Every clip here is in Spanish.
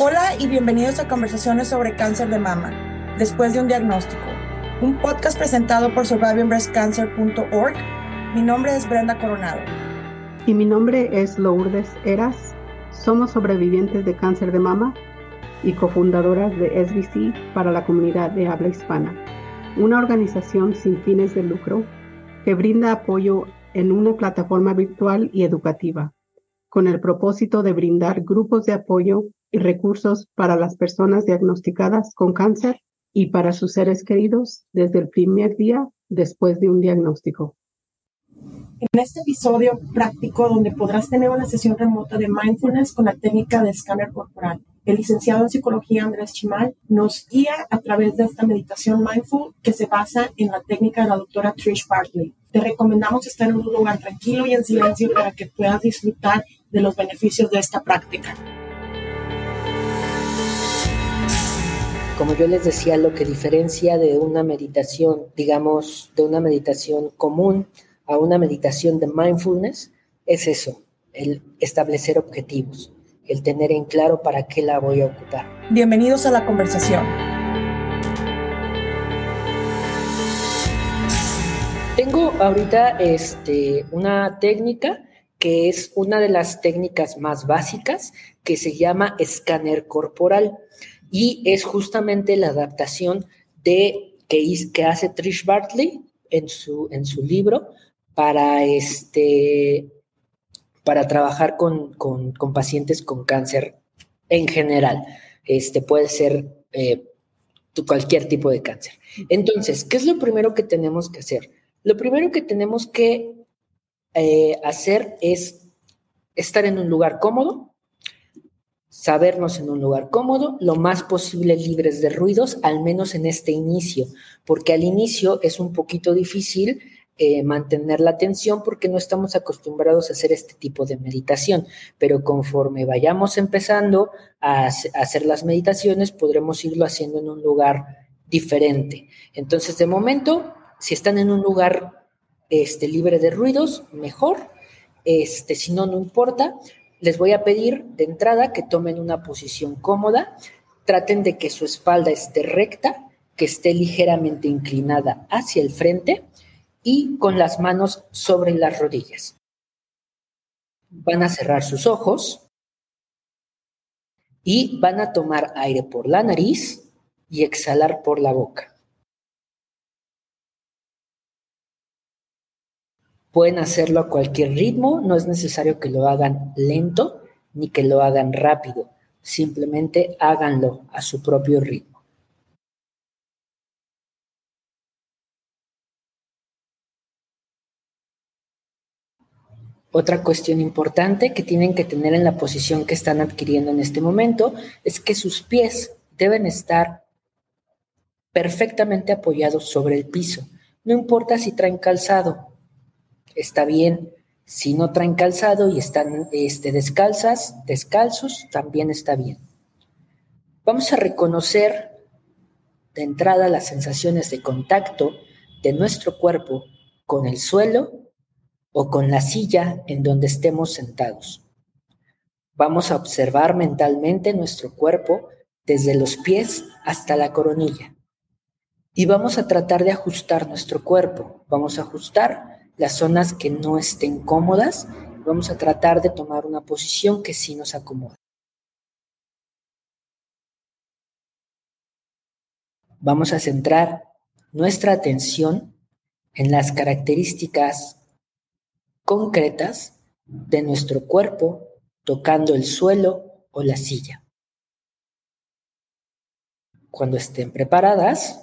Hola y bienvenidos a Conversaciones sobre Cáncer de Mama, después de un diagnóstico, un podcast presentado por survivingbreastcancer.org. Mi nombre es Brenda Coronado. Y mi nombre es Lourdes Eras. Somos sobrevivientes de cáncer de mama y cofundadoras de SBC para la comunidad de habla hispana, una organización sin fines de lucro que brinda apoyo en una plataforma virtual y educativa, con el propósito de brindar grupos de apoyo y recursos para las personas diagnosticadas con cáncer y para sus seres queridos desde el primer día después de un diagnóstico. En este episodio práctico donde podrás tener una sesión remota de mindfulness con la técnica de escáner corporal, el licenciado en psicología Andrés Chimal nos guía a través de esta meditación mindful que se basa en la técnica de la doctora Trish Bartley. Te recomendamos estar en un lugar tranquilo y en silencio para que puedas disfrutar de los beneficios de esta práctica. Como yo les decía, lo que diferencia de una meditación, digamos, de una meditación común a una meditación de mindfulness, es eso, el establecer objetivos, el tener en claro para qué la voy a ocupar. Bienvenidos a la conversación. Tengo ahorita este, una técnica que es una de las técnicas más básicas que se llama escáner corporal y es justamente la adaptación de que, que hace Trish Bartley en su, en su libro para, este, para trabajar con, pacientes con cáncer en general. Este puede ser eh, cualquier tipo de cáncer. Entonces, ¿qué es lo primero que tenemos que hacer? Lo primero que tenemos que eh, hacer es estar en un lugar cómodo, sabernos en un lugar cómodo, lo más posible libres de ruidos, al menos en este inicio, porque al inicio es un poquito difícil eh, mantener la atención porque no estamos acostumbrados a hacer este tipo de meditación, pero conforme vayamos empezando a, hacer las meditaciones, podremos irlo haciendo en un lugar diferente. Entonces, de momento, si están en un lugar este, libre de ruidos, mejor. Este, si no, no importa les voy a pedir de entrada que tomen una posición cómoda, traten de que su espalda esté recta, que esté ligeramente inclinada hacia el frente y con las manos sobre las rodillas. Van a cerrar sus ojos y van a tomar aire por la nariz y exhalar por la boca. Pueden hacerlo a cualquier ritmo, no es necesario que lo hagan lento ni que lo hagan rápido, simplemente háganlo a su propio ritmo. Otra cuestión importante que tienen que tener en la posición que están adquiriendo en este momento es que sus pies deben estar perfectamente apoyados sobre el piso. No importa si traen calzado, está bien. Si no traen calzado y están este, descalzas, descalzos, también está bien. Vamos a reconocer de entrada las sensaciones de contacto de nuestro cuerpo con el suelo o con la silla en donde estemos sentados. Vamos a observar mentalmente nuestro cuerpo desde los pies hasta la coronilla. Y vamos a tratar de ajustar nuestro cuerpo. Vamos a ajustar las zonas que no estén cómodas, vamos a tratar de tomar una posición que sí nos acomode. Vamos a centrar nuestra atención en las características concretas de nuestro cuerpo tocando el suelo o la silla. Cuando estén preparadas,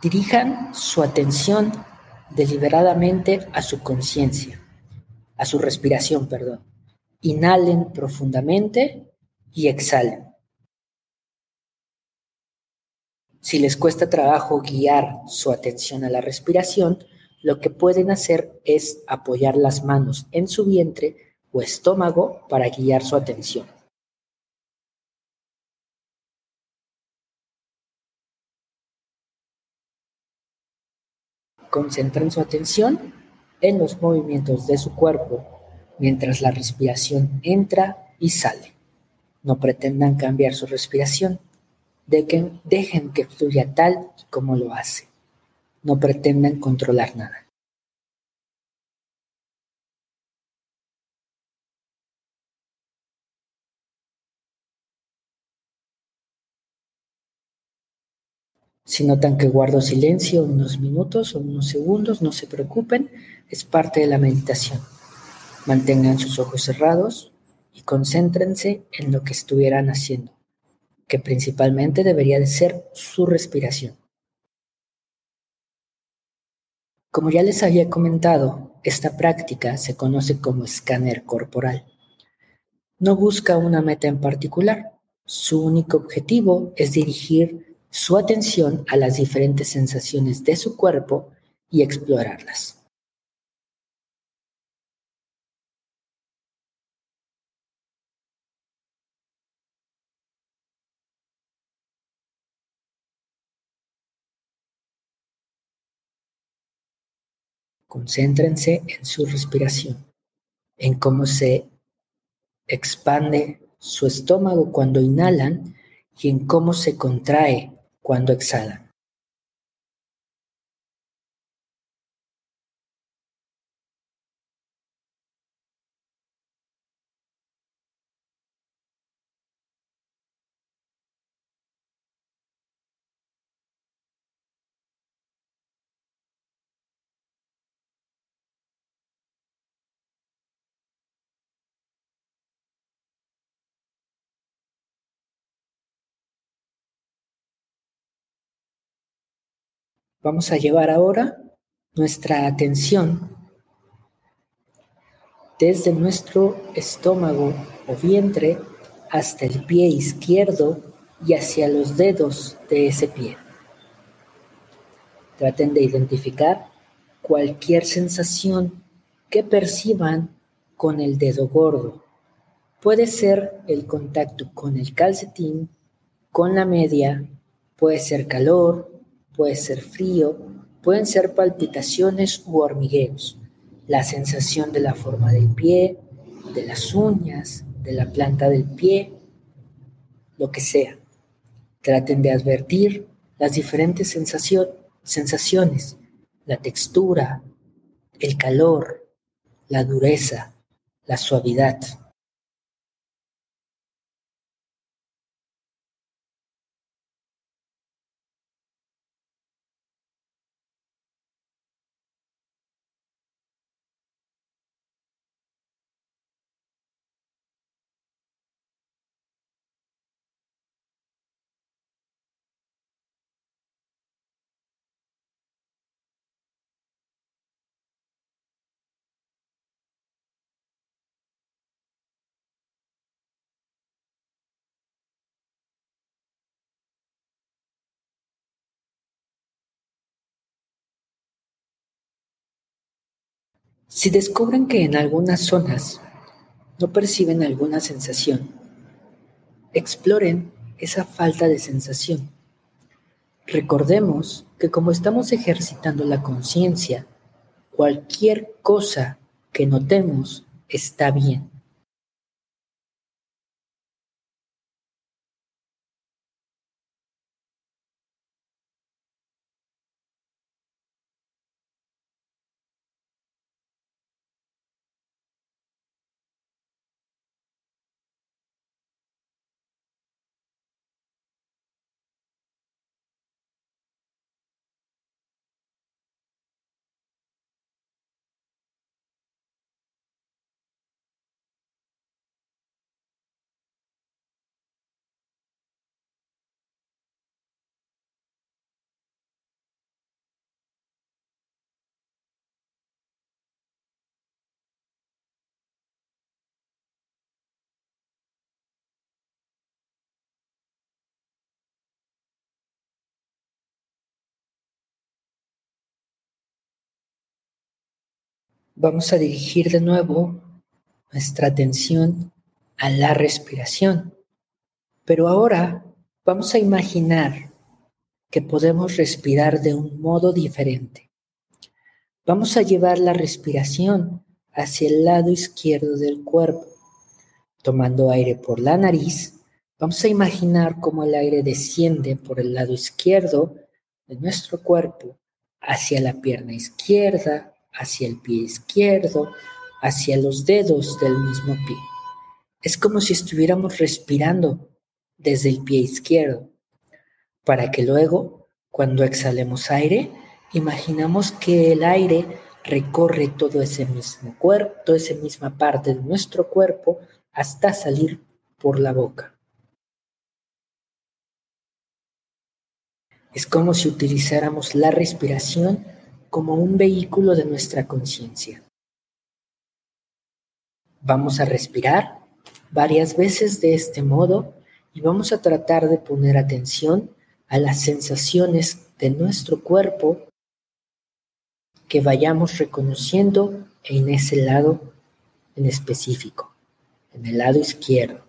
dirijan su atención deliberadamente a su conciencia, a su respiración, perdón. Inhalen profundamente y exhalen. Si les cuesta trabajo guiar su atención a la respiración, lo que pueden hacer es apoyar las manos en su vientre o estómago para guiar su atención. Concentren su atención en los movimientos de su cuerpo mientras la respiración entra y sale. No pretendan cambiar su respiración. Dejen, dejen que fluya tal y como lo hace. No pretendan controlar nada. Si notan que guardo silencio unos minutos o unos segundos, no se preocupen, es parte de la meditación. Mantengan sus ojos cerrados y concéntrense en lo que estuvieran haciendo, que principalmente debería de ser su respiración. Como ya les había comentado, esta práctica se conoce como escáner corporal. No busca una meta en particular, su único objetivo es dirigir su atención a las diferentes sensaciones de su cuerpo y explorarlas. Concéntrense en su respiración, en cómo se expande su estómago cuando inhalan y en cómo se contrae cuando exhalan. Vamos a llevar ahora nuestra atención desde nuestro estómago o vientre hasta el pie izquierdo y hacia los dedos de ese pie. Traten de identificar cualquier sensación que perciban con el dedo gordo. Puede ser el contacto con el calcetín, con la media, puede ser calor, puede ser frío, pueden ser palpitaciones u hormigueos, la sensación de la forma del pie, de las uñas, de la planta del pie, lo que sea. Traten de advertir las diferentes sensaciones, la textura, el calor, la dureza, la suavidad. Si descubren que en algunas zonas no perciben alguna sensación, exploren esa falta de sensación. Recordemos que como estamos ejercitando la conciencia, cualquier cosa que notemos está bien. Vamos a dirigir de nuevo nuestra atención a la respiración. Pero ahora vamos a imaginar que podemos respirar de un modo diferente. Vamos a llevar la respiración hacia el lado izquierdo del cuerpo. Tomando aire por la nariz, vamos a imaginar cómo el aire desciende por el lado izquierdo de nuestro cuerpo hacia la pierna izquierda, hacia el pie izquierdo, hacia los dedos del mismo pie. Es como si estuviéramos respirando desde el pie izquierdo, para que luego, cuando exhalemos aire, imaginamos que el aire recorre todo ese mismo cuerpo, toda esa misma parte de nuestro cuerpo hasta salir por la boca. Es como si utilizáramos la respiración como un vehículo de nuestra conciencia. Vamos a respirar varias veces de este modo y vamos a tratar de poner atención a las sensaciones de nuestro cuerpo que vayamos reconociendo en ese lado en específico, en el lado izquierdo.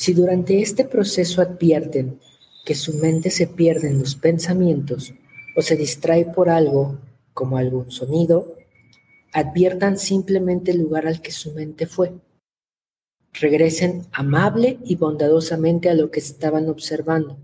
Si durante este proceso advierten que su mente se pierde en los pensamientos o se distrae por algo como algún sonido, adviertan simplemente el lugar al que su mente fue. Regresen amable y bondadosamente a lo que estaban observando.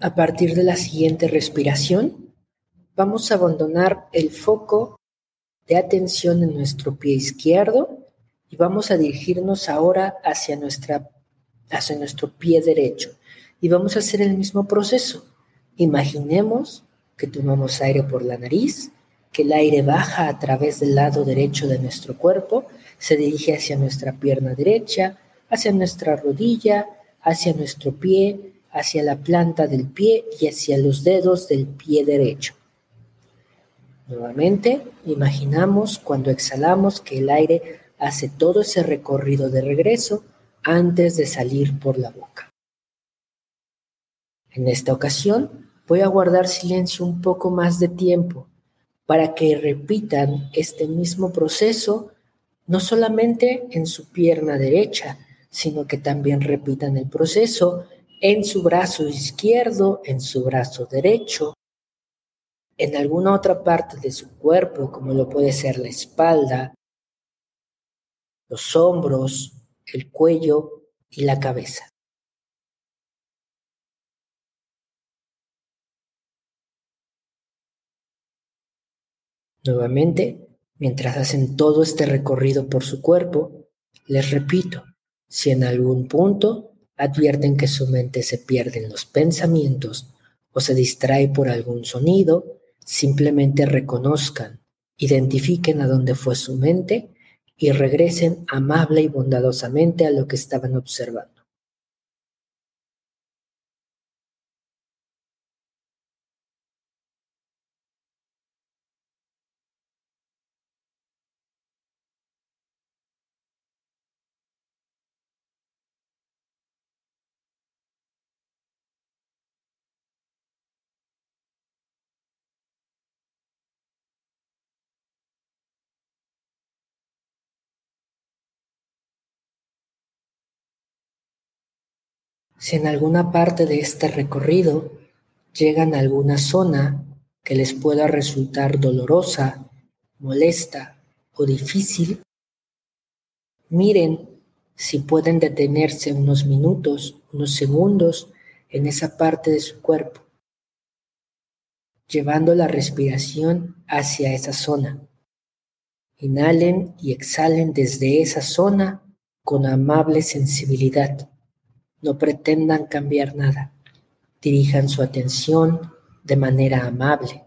A partir de la siguiente respiración, vamos a abandonar el foco de atención en nuestro pie izquierdo y vamos a dirigirnos ahora hacia, nuestra, hacia nuestro pie derecho. Y vamos a hacer el mismo proceso. Imaginemos que tomamos aire por la nariz, que el aire baja a través del lado derecho de nuestro cuerpo, se dirige hacia nuestra pierna derecha, hacia nuestra rodilla, hacia nuestro pie, hacia la planta del pie y hacia los dedos del pie derecho. Nuevamente, imaginamos cuando exhalamos que el aire hace todo ese recorrido de regreso antes de salir por la boca. En esta ocasión, voy a guardar silencio un poco más de tiempo para que repitan este mismo proceso no solamente en su pierna derecha, sino que también repitan el proceso en su brazo izquierdo, en su brazo derecho, en alguna otra parte de su cuerpo, como lo puede ser la espalda, los hombros, el cuello y la cabeza. Nuevamente, mientras hacen todo este recorrido por su cuerpo, les repito, si en algún punto advierten que su mente se pierde en los pensamientos o se distrae por algún sonido, simplemente reconozcan, identifiquen a dónde fue su mente y regresen amable y bondadosamente a lo que estaban observando. Si en alguna parte de este recorrido llegan a alguna zona que les pueda resultar dolorosa, molesta o difícil, miren si pueden detenerse unos minutos, unos segundos en esa parte de su cuerpo llevando la respiración hacia esa zona. Inhalen y exhalen desde esa zona con amable sensibilidad. No pretendan cambiar nada. Dirijan su atención de manera amable.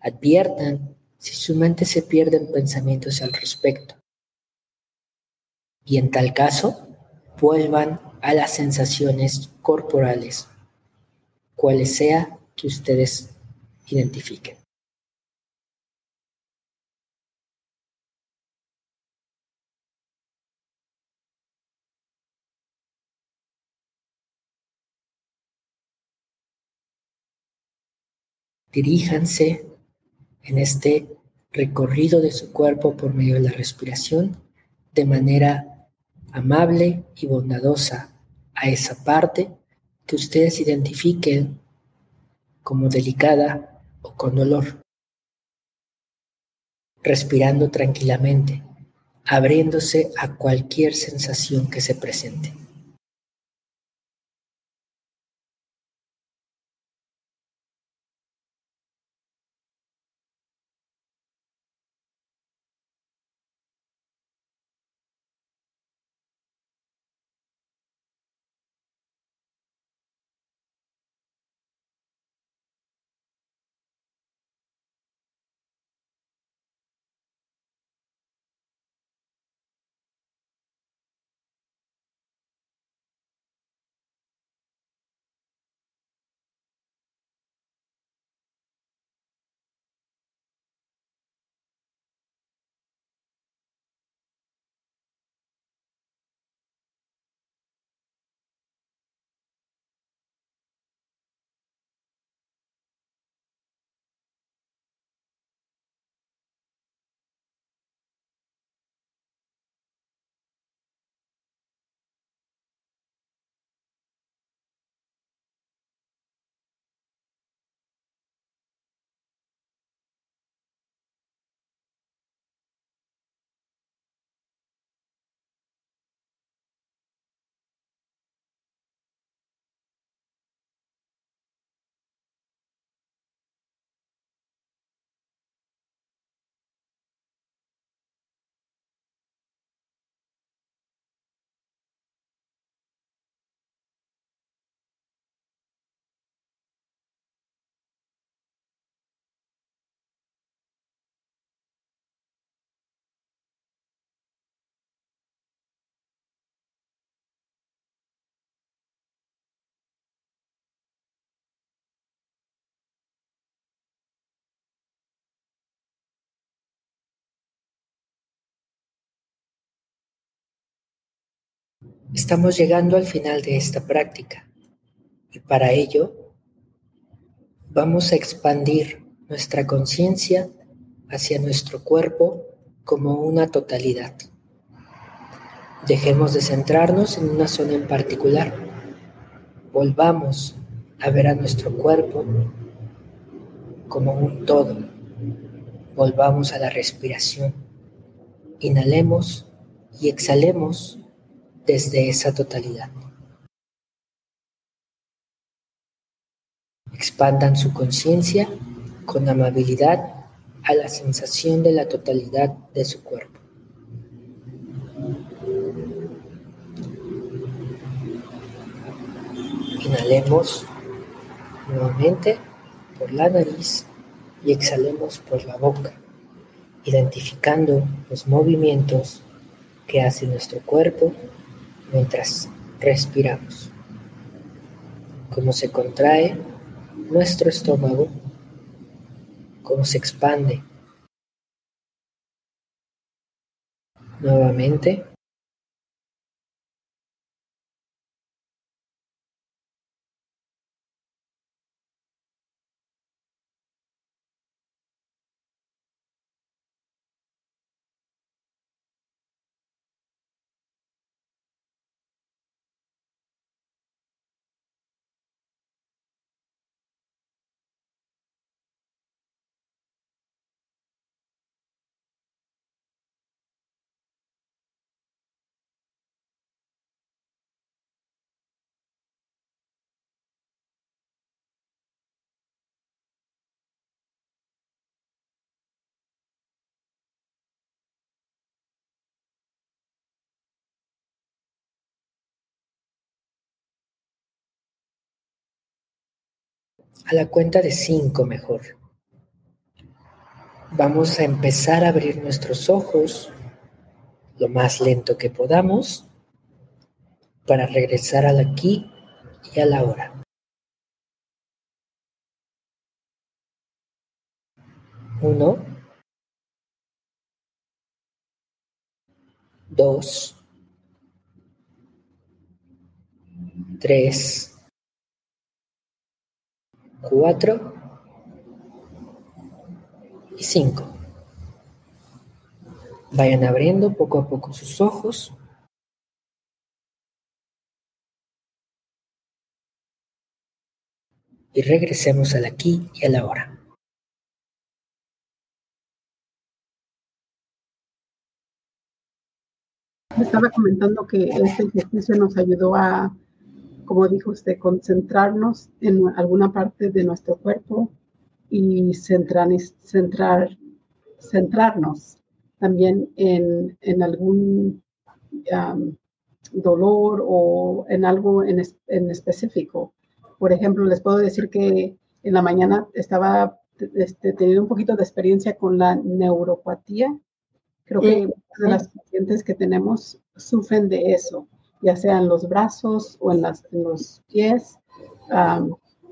Adviertan si su mente se pierde en pensamientos al respecto. Y en tal caso, vuelvan a las sensaciones corporales, cuales sea que ustedes identifiquen. Diríjanse en este recorrido de su cuerpo por medio de la respiración de manera amable y bondadosa a esa parte que ustedes identifiquen como delicada o con dolor. Respirando tranquilamente, abriéndose a cualquier sensación que se presente. Estamos llegando al final de esta práctica y para ello vamos a expandir nuestra conciencia hacia nuestro cuerpo como una totalidad. Dejemos de centrarnos en una zona en particular. Volvamos a ver a nuestro cuerpo como un todo. Volvamos a la respiración. Inhalemos y exhalemos desde esa totalidad. Expandan su conciencia con amabilidad a la sensación de la totalidad de su cuerpo. Inhalemos nuevamente por la nariz y exhalemos por la boca, identificando los movimientos que hace nuestro cuerpo mientras respiramos. Cómo se contrae nuestro estómago, cómo se expande. Nuevamente, A la cuenta de cinco mejor. Vamos a empezar a abrir nuestros ojos lo más lento que podamos para regresar al aquí y a la hora. Uno, dos, tres, cuatro y cinco. Vayan abriendo poco a poco sus ojos. Y regresemos al aquí y a la hora. Estaba comentando que este ejercicio nos ayudó a, como dijo usted, concentrarnos en alguna parte de nuestro cuerpo y centrar, centrar, centrarnos también en, en algún dolor o en algo en, en, específico. Por ejemplo, les puedo decir que en la mañana estaba este, teniendo un poquito de experiencia con la neuropatía. Creo que de las pacientes que tenemos sufren de eso, ya sea en los brazos o en, las, en los pies,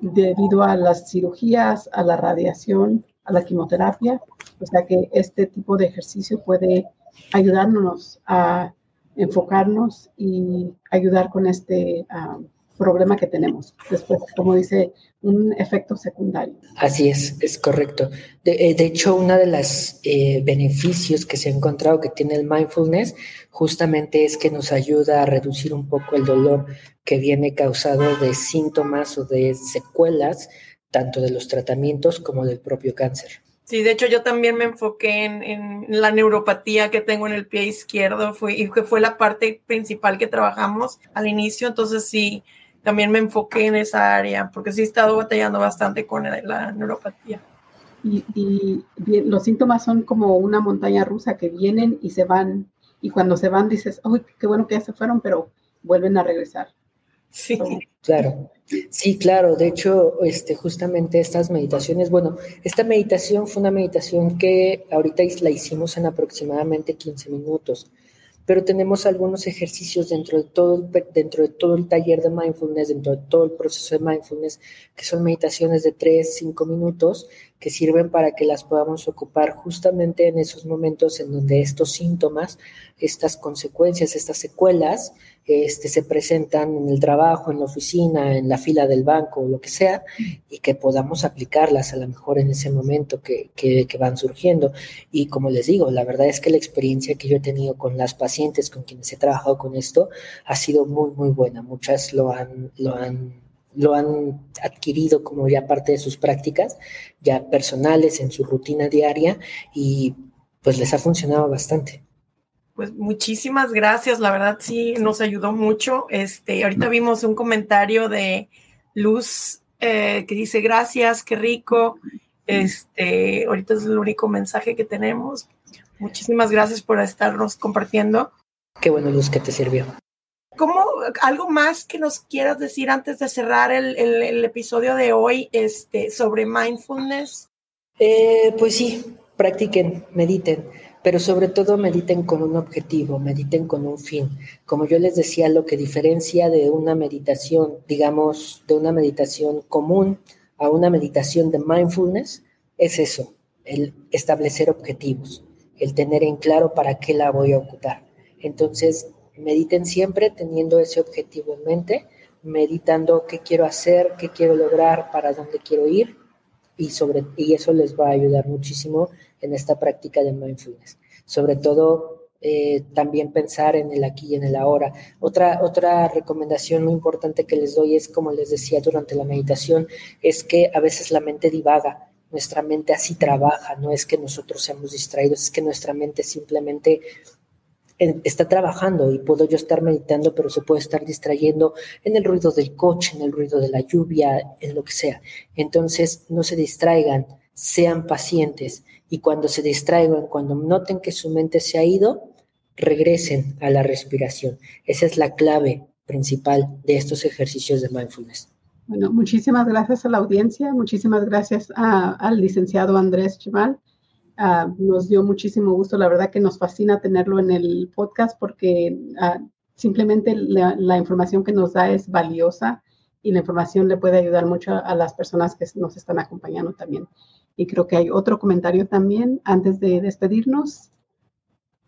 debido a las cirugías, a la radiación, a la quimioterapia. O sea que este tipo de ejercicio puede ayudarnos a enfocarnos y ayudar con este problema que tenemos. Después, como dice, un efecto secundario. Así es, es correcto. De, eh, hecho, uno de los eh, beneficios que se ha encontrado que tiene el mindfulness justamente es que nos ayuda a reducir un poco el dolor que viene causado de síntomas o de secuelas, tanto de los tratamientos como del propio cáncer. Sí, de hecho yo también me enfoqué en, en, la neuropatía que tengo en el pie izquierdo fue, y que fue la parte principal que trabajamos al inicio, entonces sí, también me enfoqué en esa área, porque sí he estado batallando bastante con la neuropatía. Y, los síntomas son como una montaña rusa que vienen y se van, y cuando se van dices, ¡ay, qué bueno que ya se fueron! Pero vuelven a regresar. Sí, claro. Sí, claro. De hecho, este, justamente estas meditaciones, bueno, esta meditación fue una meditación que ahorita la hicimos en aproximadamente 15 minutos pero tenemos algunos ejercicios dentro de, todo, dentro de todo el taller de mindfulness, dentro de todo el proceso de mindfulness, que son meditaciones de 3, 5 minutos, que sirven para que las podamos ocupar justamente en esos momentos en donde estos síntomas, estas consecuencias, estas secuelas, este, se presentan en el trabajo, en la oficina, en la fila del banco, o lo que sea, y que podamos aplicarlas a lo mejor en ese momento que, que, van surgiendo. Y como les digo, la verdad es que la experiencia que yo he tenido con las pacientes con quienes he trabajado con esto ha sido muy, muy buena. Muchas lo han, lo han lo han adquirido como ya parte de sus prácticas, ya personales en su rutina diaria y pues les ha funcionado bastante. Pues muchísimas gracias, la verdad sí nos ayudó mucho. Este, ahorita vimos un comentario de Luz eh, que dice gracias, qué rico. Este, ahorita es el único mensaje que tenemos. Muchísimas gracias por estarnos compartiendo. Qué bueno, Luz, que te sirvió. ¿Cómo, algo más que nos quieras decir antes de cerrar el, el, episodio de hoy este, sobre mindfulness? Eh, pues sí, practiquen, mediten pero sobre todo mediten con un objetivo, mediten con un fin. Como yo les decía, lo que diferencia de una meditación, digamos, de una meditación común a una meditación de mindfulness, es eso, el establecer objetivos, el tener en claro para qué la voy a ocupar. Entonces, mediten siempre teniendo ese objetivo en mente, meditando qué quiero hacer, qué quiero lograr, para dónde quiero ir, y, sobre, y eso les va a ayudar muchísimo en esta práctica de mindfulness. Sobre todo, eh, también pensar en el aquí y en el ahora. Otra, otra recomendación muy importante que les doy es, como les decía durante la meditación, es que a veces la mente divaga. Nuestra mente así trabaja, no es que nosotros seamos distraídos, es que nuestra mente simplemente está trabajando y puedo yo estar meditando, pero se puede estar distrayendo en el ruido del coche, en el ruido de la lluvia, en lo que sea. Entonces, no se distraigan, sean pacientes y cuando se distraigan, cuando noten que su mente se ha ido, regresen a la respiración. Esa es la clave principal de estos ejercicios de mindfulness. Bueno, muchísimas gracias a la audiencia, muchísimas gracias al licenciado Andrés Chimal. Ah, nos dio muchísimo gusto, la verdad que nos fascina tenerlo en el podcast porque ah, simplemente la, información que nos da es valiosa y la información le puede ayudar mucho a, las personas que nos están acompañando también. Y creo que hay otro comentario también antes de despedirnos.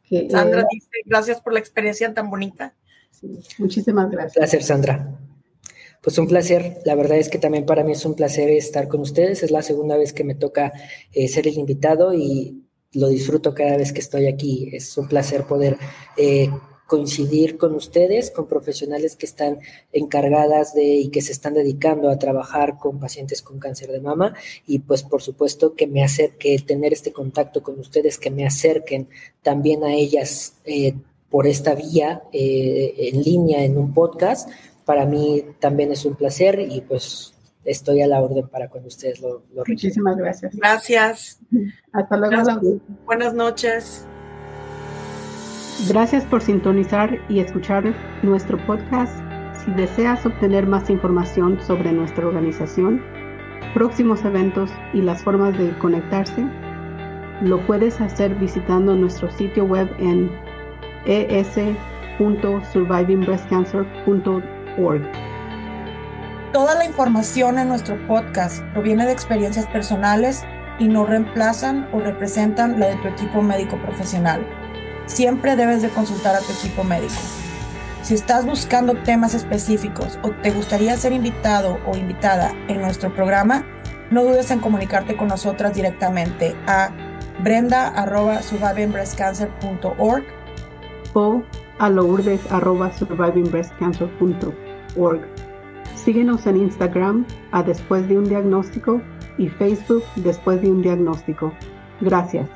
Que, Sandra eh, dice, gracias por la experiencia tan bonita. muchísimas gracias. Gracias, Sandra. Pues un placer, la verdad es que también para mí es un placer estar con ustedes, es la segunda vez que me toca eh, ser el invitado y lo disfruto cada vez que estoy aquí, es un placer poder eh, coincidir con ustedes, con profesionales que están encargadas de y que se están dedicando a trabajar con pacientes con cáncer de mama. Y pues por supuesto que me acerque, tener este contacto con ustedes, que me acerquen también a ellas eh, por esta vía en línea en un podcast, para mí también es un placer y pues estoy a la orden para cuando ustedes lo, lo Muchísimas gracias. Gracias. Hasta luego. Buenas noches. Gracias por sintonizar y escuchar nuestro podcast. Si deseas obtener más información sobre nuestra organización, próximos eventos y las formas de conectarse, lo puedes hacer visitando nuestro sitio web en es.survivingbreastcancer.org Toda la información en nuestro podcast proviene de experiencias personales y no reemplazan o representan la de tu equipo médico profesional. Siempre debes de consultar a tu equipo médico. Si estás buscando temas específicos o te gustaría ser invitado o invitada en nuestro programa, no dudes en comunicarte con nosotras directamente a brenda.survivingbreastcancer.org o a lourdes.survivingbreastcancer.org. Síguenos en Instagram a Después de un Diagnóstico y Facebook Después de un Diagnóstico. Gracias.